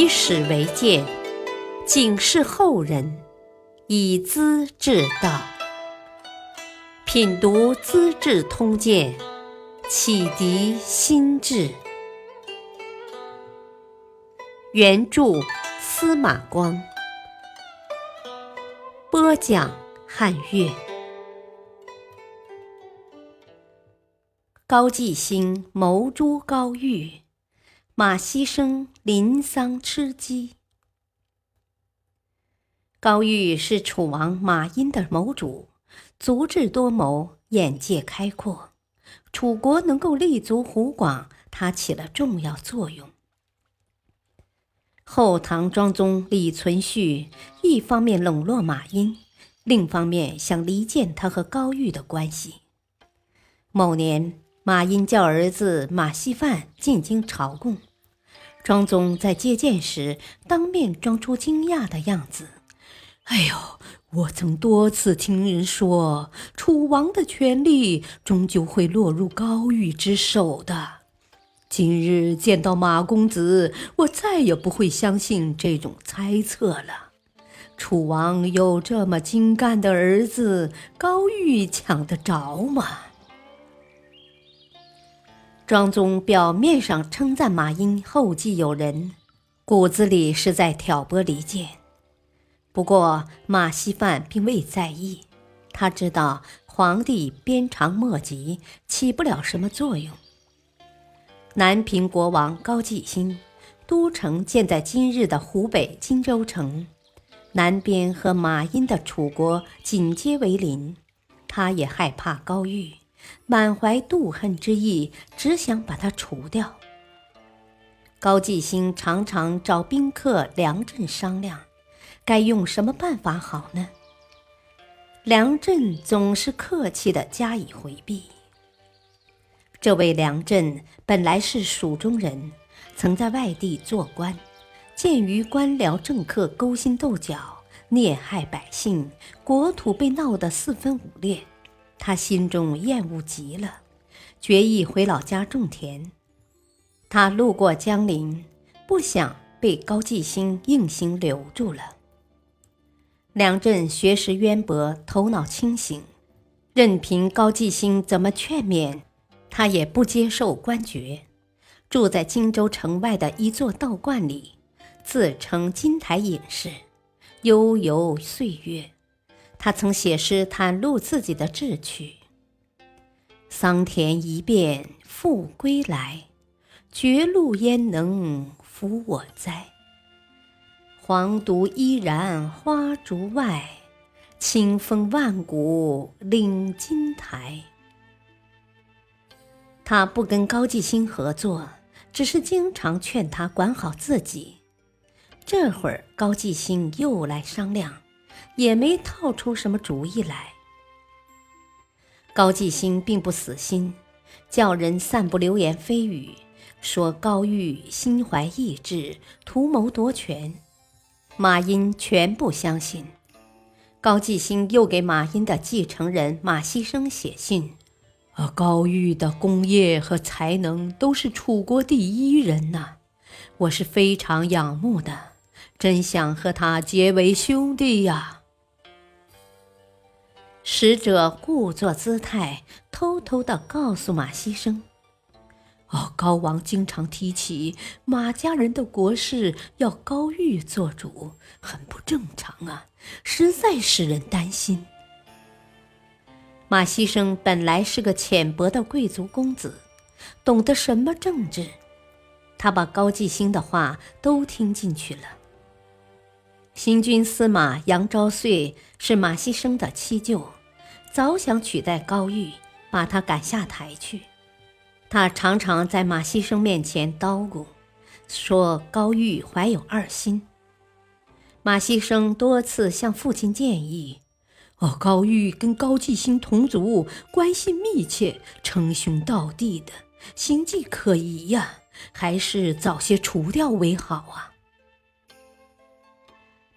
以史为鉴，警示后人，以资治道。品读《资治通鉴》，启迪心智。原著司马光，播讲汉乐。高季兴谋诛高玉。马希生临丧吃鸡。高玉是楚王马殷的谋主，足智多谋，眼界开阔。楚国能够立足湖广，他起了重要作用。后唐庄宗李存勖一方面笼络马殷，另一方面想离间他和高玉的关系。某年，马殷叫儿子马希范进京朝贡。庄宗在接见时，当面装出惊讶的样子。“哎呦，我曾多次听人说，楚王的权力终究会落入高玉之手的。今日见到马公子，我再也不会相信这种猜测了。楚王有这么精干的儿子，高玉抢得着吗？”庄宗表面上称赞马殷后继有人，骨子里是在挑拨离间。不过马希范并未在意，他知道皇帝鞭长莫及，起不了什么作用。南平国王高季兴，都城建在今日的湖北荆州城，南边和马殷的楚国紧接为邻，他也害怕高玉。满怀妒恨之意，只想把他除掉。高季兴常常找宾客梁振商量，该用什么办法好呢？梁振总是客气地加以回避。这位梁振本来是蜀中人，曾在外地做官，鉴于官僚政客勾心斗角、虐害百姓，国土被闹得四分五裂。他心中厌恶极了，决意回老家种田。他路过江陵，不想被高季兴硬性留住了。梁震学识渊博，头脑清醒，任凭高季兴怎么劝勉，他也不接受官爵，住在荆州城外的一座道观里，自称金台隐士，悠游岁月。他曾写诗袒露自己的志趣：“桑田一变复归来，绝路焉能扶我哉？黄独依然花竹外，清风万古领金台。”他不跟高季兴合作，只是经常劝他管好自己。这会儿，高季兴又来商量。也没套出什么主意来。高继兴并不死心，叫人散布流言蜚语，说高玉心怀异志，图谋夺权。马殷全部相信。高继兴又给马殷的继承人马希生写信：“啊，高玉的功业和才能都是楚国第一人呐，我是非常仰慕的，真想和他结为兄弟呀。”使者故作姿态，偷偷地告诉马希生：“哦，高王经常提起马家人的国事要高玉做主，很不正常啊，实在使人担心。”马希生本来是个浅薄的贵族公子，懂得什么政治？他把高季兴的话都听进去了。行军司马杨昭遂是马希生的七舅。早想取代高玉，把他赶下台去。他常常在马希生面前叨咕，说高玉怀有二心。马希生多次向父亲建议：“哦，高玉跟高季兴同族，关系密切，称兄道弟的，行迹可疑呀，还是早些除掉为好啊。”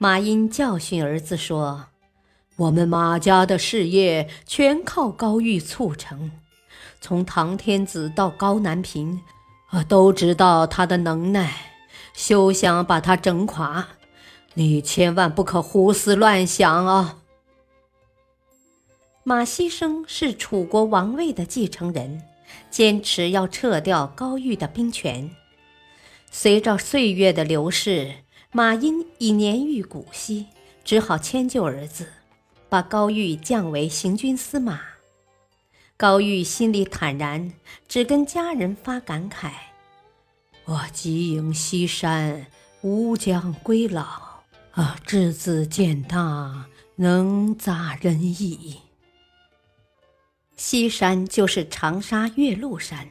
马殷教训儿子说。我们马家的事业全靠高玉促成，从唐天子到高南平，啊，都知道他的能耐。休想把他整垮！你千万不可胡思乱想啊！马希生是楚国王位的继承人，坚持要撤掉高玉的兵权。随着岁月的流逝，马殷已年逾古稀，只好迁就儿子，把高玉降为行军司马。高玉心里坦然，只跟家人发感慨：“我即迎西山，吾将归老。啊，稚子见大，能杂人矣。”西山就是长沙岳麓山，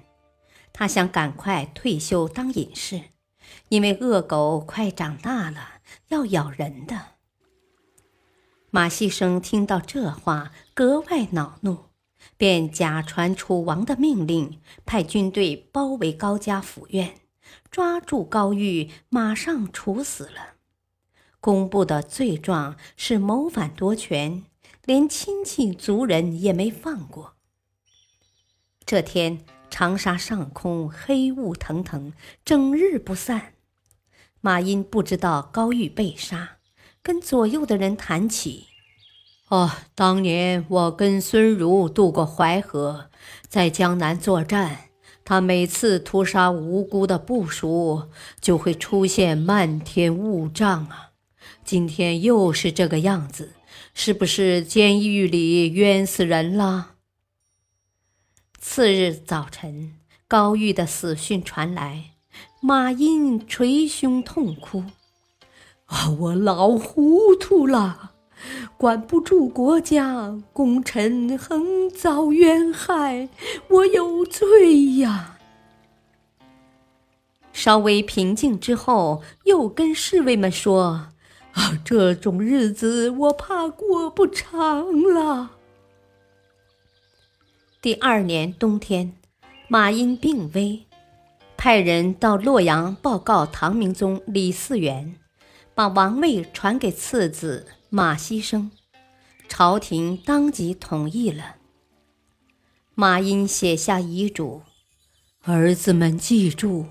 他想赶快退休当隐士，因为恶狗快长大了，要咬人的。马希生听到这话，格外恼怒，便假传楚王的命令，派军队包围高家府院，抓住高玉，马上处死了。公布的罪状是谋反夺权。连亲戚族人也没放过。这天，长沙上空黑雾腾腾，整日不散。马殷不知道高玉被杀，跟左右的人谈起：“哦，当年我跟孙儒渡过淮河，在江南作战，他每次屠杀无辜的部属，就会出现漫天雾障啊。今天又是这个样子。”是不是监狱里冤死人了？次日早晨，高玉的死讯传来，马殷捶胸痛哭：“啊，我老糊涂了，管不住国家，功臣横遭冤害，我有罪呀！”稍微平静之后，又跟侍卫们说。啊，这种日子我怕过不长了。第二年冬天，马殷病危，派人到洛阳报告唐明宗李嗣源，把王位传给次子马希生，朝廷当即同意了。马殷写下遗嘱：“儿子们记住，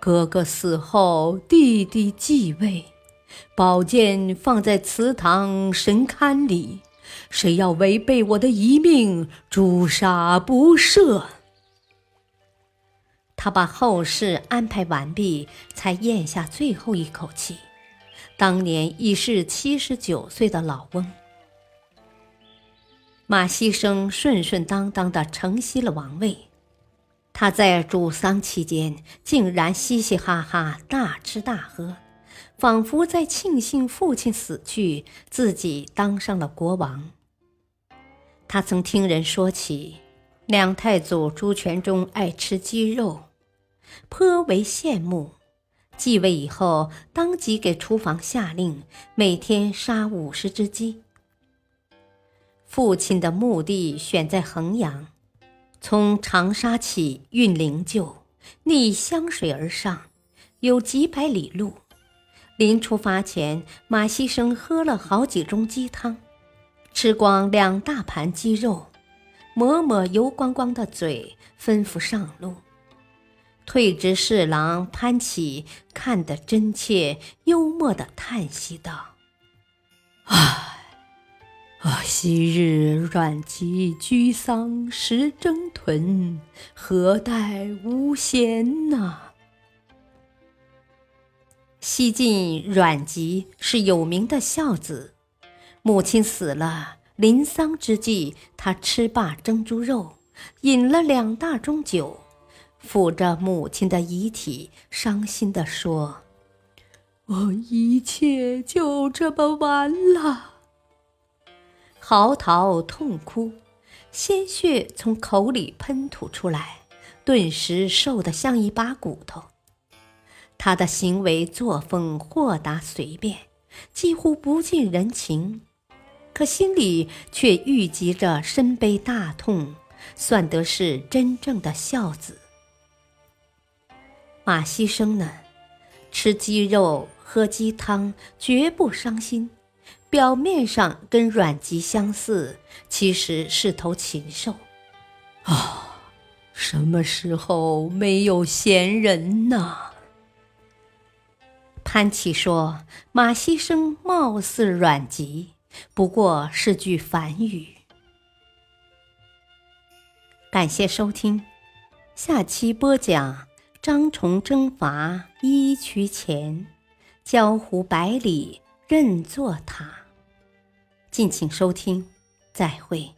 哥哥死后，弟弟继位。”宝剑放在祠堂神龛里，谁要违背我的遗命，诛杀不赦。他把后事安排完毕，才咽下最后一口气。当年已是七十九岁的老翁。马希生顺顺当当的承袭了王位。他在主丧期间，竟然嘻嘻哈哈，大吃大喝。仿佛在庆幸父亲死去，自己当上了国王。他曾听人说起，两太祖朱全忠爱吃鸡肉，颇为羡慕。继位以后，当即给厨房下令，每天杀五十只鸡。父亲的墓地选在衡阳，从长沙起运灵柩，逆湘水而上，有几百里路。临出发前，马希生喝了好几盅鸡汤，吃光两大盘鸡肉，抹抹油光光的嘴，吩咐上路。退职侍郎潘启看得真切，幽默地叹息道：“唉，啊，昔日阮籍居丧时征屯，何待无闲呐？”西晋阮籍是有名的孝子，母亲死了，临丧之际，他吃罢蒸猪肉，饮了两大盅酒，抚着母亲的遗体，伤心地说：“我一切就这么完了。”嚎啕痛哭，鲜血从口里喷吐出来，顿时瘦得像一把骨头。他的行为作风豁达随便，几乎不近人情，可心里却郁积着深悲大痛，算得是真正的孝子。马希生呢，吃鸡肉喝鸡汤绝不伤心，表面上跟阮籍相似，其实是头禽兽。啊，什么时候没有闲人呢？潘启说：“马牺牲貌似阮籍，不过是句反语。”感谢收听，下期播讲张崇征伐伊渠前，江湖百里任作塔。敬请收听，再会。